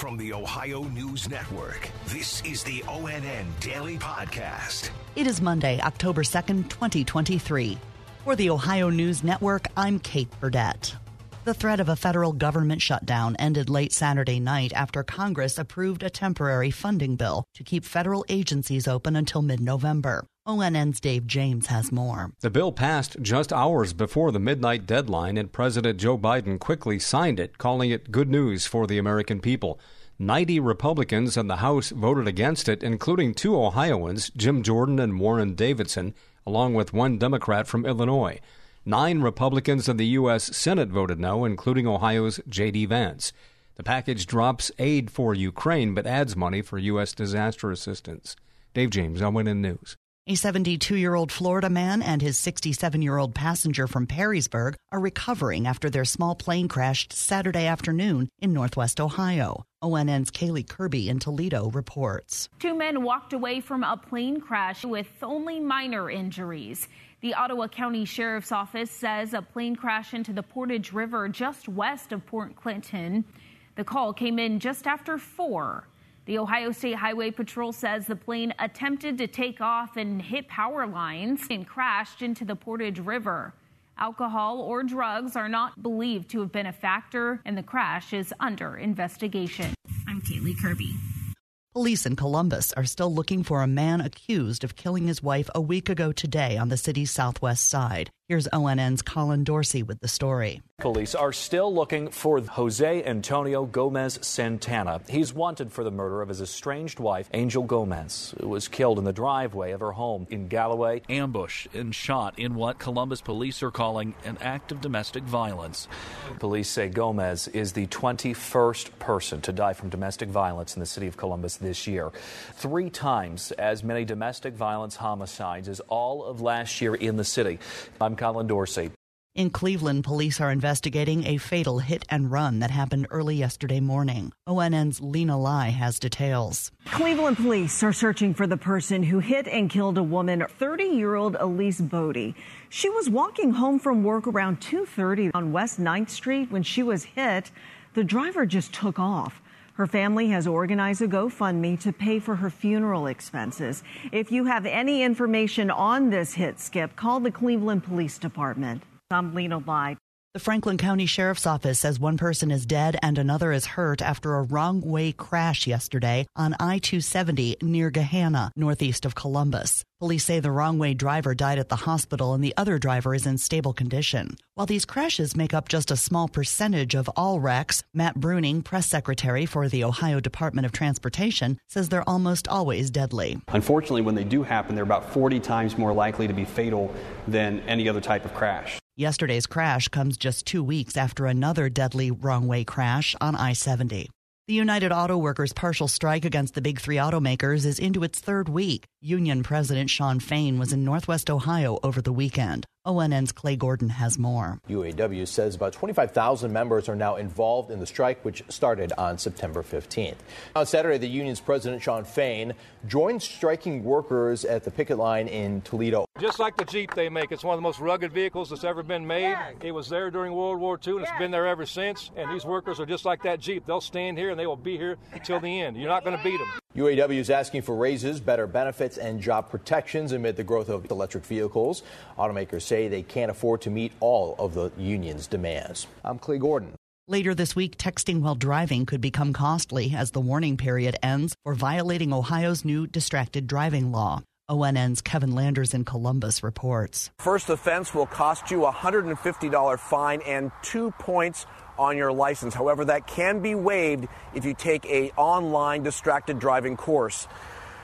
From the Ohio News Network, this is the ONN Daily Podcast. It is Monday, October 2nd, 2023. For the Ohio News Network, I'm Kate Burdett. The threat of a federal government shutdown ended late Saturday night after Congress approved a temporary funding bill to keep federal agencies open until mid November. ONN's Dave James has more. The bill passed just hours before the midnight deadline, and President Joe Biden quickly signed it, calling it good news for the American people. 90 Republicans in the House voted against it, including two Ohioans, Jim Jordan and Warren Davidson, along with one Democrat from Illinois. Nine Republicans in the U.S. Senate voted no, including Ohio's J.D. Vance. The package drops aid for Ukraine but adds money for U.S. disaster assistance. Dave James, ONN News. A 72 year old Florida man and his 67 year old passenger from Perrysburg are recovering after their small plane crashed Saturday afternoon in northwest Ohio. ONN's Kaylee Kirby in Toledo reports. Two men walked away from a plane crash with only minor injuries. The Ottawa County Sheriff's Office says a plane crashed into the Portage River just west of Port Clinton. The call came in just after 4. The Ohio State Highway Patrol says the plane attempted to take off and hit power lines and crashed into the Portage River. Alcohol or drugs are not believed to have been a factor, and the crash is under investigation. I'm Kaylee Kirby. Police in Columbus are still looking for a man accused of killing his wife a week ago today on the city's southwest side. Here's ONN's Colin Dorsey with the story. Police are still looking for Jose Antonio Gomez Santana. He's wanted for the murder of his estranged wife, Angel Gomez, who was killed in the driveway of her home in Galloway. Ambush and shot in what Columbus police are calling an act of domestic violence. Police say Gomez is the 21st person to die from domestic violence in the city of Columbus this year. Three times as many domestic violence homicides as all of last year in the city. I'm Colin Dorsey. In Cleveland, police are investigating a fatal hit and run that happened early yesterday morning. ONN's Lena Lai has details. Cleveland police are searching for the person who hit and killed a woman, 30-year-old Elise Bodie. She was walking home from work around 2:30 on West 9th Street when she was hit. The driver just took off. Her family has organized a GoFundMe to pay for her funeral expenses. If you have any information on this hit skip, call the Cleveland Police Department. I'm Lena Lai. The Franklin County Sheriff's Office says one person is dead and another is hurt after a wrong way crash yesterday on I 270 near Gahanna, northeast of Columbus. Police say the wrong way driver died at the hospital and the other driver is in stable condition. While these crashes make up just a small percentage of all wrecks, Matt Bruning, press secretary for the Ohio Department of Transportation, says they're almost always deadly. Unfortunately, when they do happen, they're about 40 times more likely to be fatal than any other type of crash. Yesterday's crash comes just two weeks after another deadly wrong way crash on I 70. The United Auto Workers partial strike against the big three automakers is into its third week. Union President Shawn Fain was in Northwest Ohio over the weekend. ONN's Clay Gordon has more. UAW says about 25,000 members are now involved in the strike, which started on September 15th. On Saturday, the union's president, Shawn Fain, joined striking workers at the picket line in Toledo. Just like the Jeep they make, it's one of the most rugged vehicles that's ever been made. It was there during World War II, and it's been there ever since. And these workers are just like that Jeep. They'll stand here and they will be here until the end. You're not going to beat them. UAW is asking for raises, better benefits, and job protections amid the growth of electric vehicles. Automakers say they can't afford to meet all of the union's demands. I'm Clay Gordon. Later this week, texting while driving could become costly as the warning period ends for violating Ohio's new distracted driving law. ONN's Kevin Landers in Columbus reports. First offense will cost you a $150 fine and two points on your license. However, that can be waived if you take a online distracted driving course.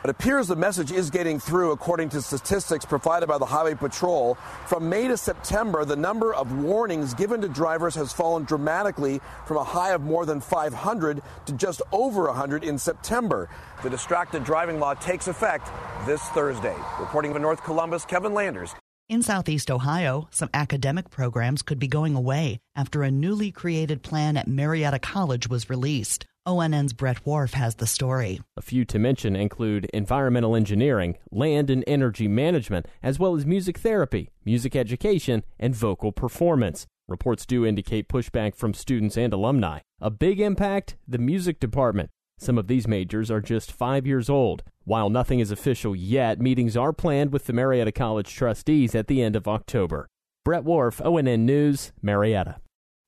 It appears the message is getting through according to statistics provided by the Highway Patrol. From May to September, the number of warnings given to drivers has fallen dramatically from a high of more than 500 to just over 100 in September. The distracted driving law takes effect this Thursday. Reporting from North Columbus, Kevin Landers. In Southeast Ohio, some academic programs could be going away after a newly created plan at Marietta College was released. ONN's Brett Wharf has the story. A few to mention include environmental engineering, land and energy management, as well as music therapy, music education, and vocal performance. Reports do indicate pushback from students and alumni. A big impact the music department. Some of these majors are just five years old. While nothing is official yet, meetings are planned with the Marietta College trustees at the end of October. Brett Wharf, ONN News, Marietta.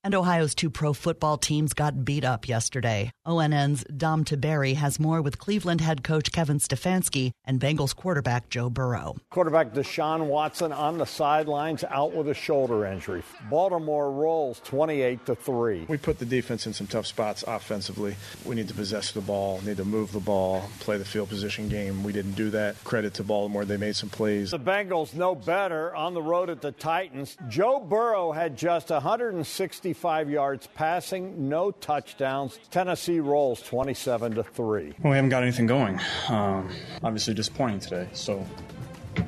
And Ohio's two pro football teams got beat up yesterday. ONN's Dom Tiberi has more with Cleveland head coach Kevin Stefanski and Bengals quarterback Joe Burrow. Quarterback Deshaun Watson on the sidelines out with a shoulder injury. Baltimore rolls 28 to 3. We put the defense in some tough spots offensively. We need to possess the ball, need to move the ball, play the field position game. We didn't do that. Credit to Baltimore, they made some plays. The Bengals know better on the road at the Titans. Joe Burrow had just 160 65 yards passing, no touchdowns. Tennessee rolls 27 to 3. Well, we haven't got anything going. Um, obviously disappointing today, so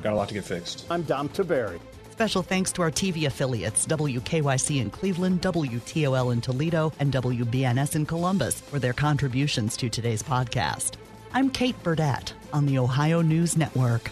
got a lot to get fixed. I'm Dom Tiberi. Special thanks to our TV affiliates WKYC in Cleveland, WTOL in Toledo, and WBNS in Columbus for their contributions to today's podcast. I'm Kate Burdett on the Ohio News Network.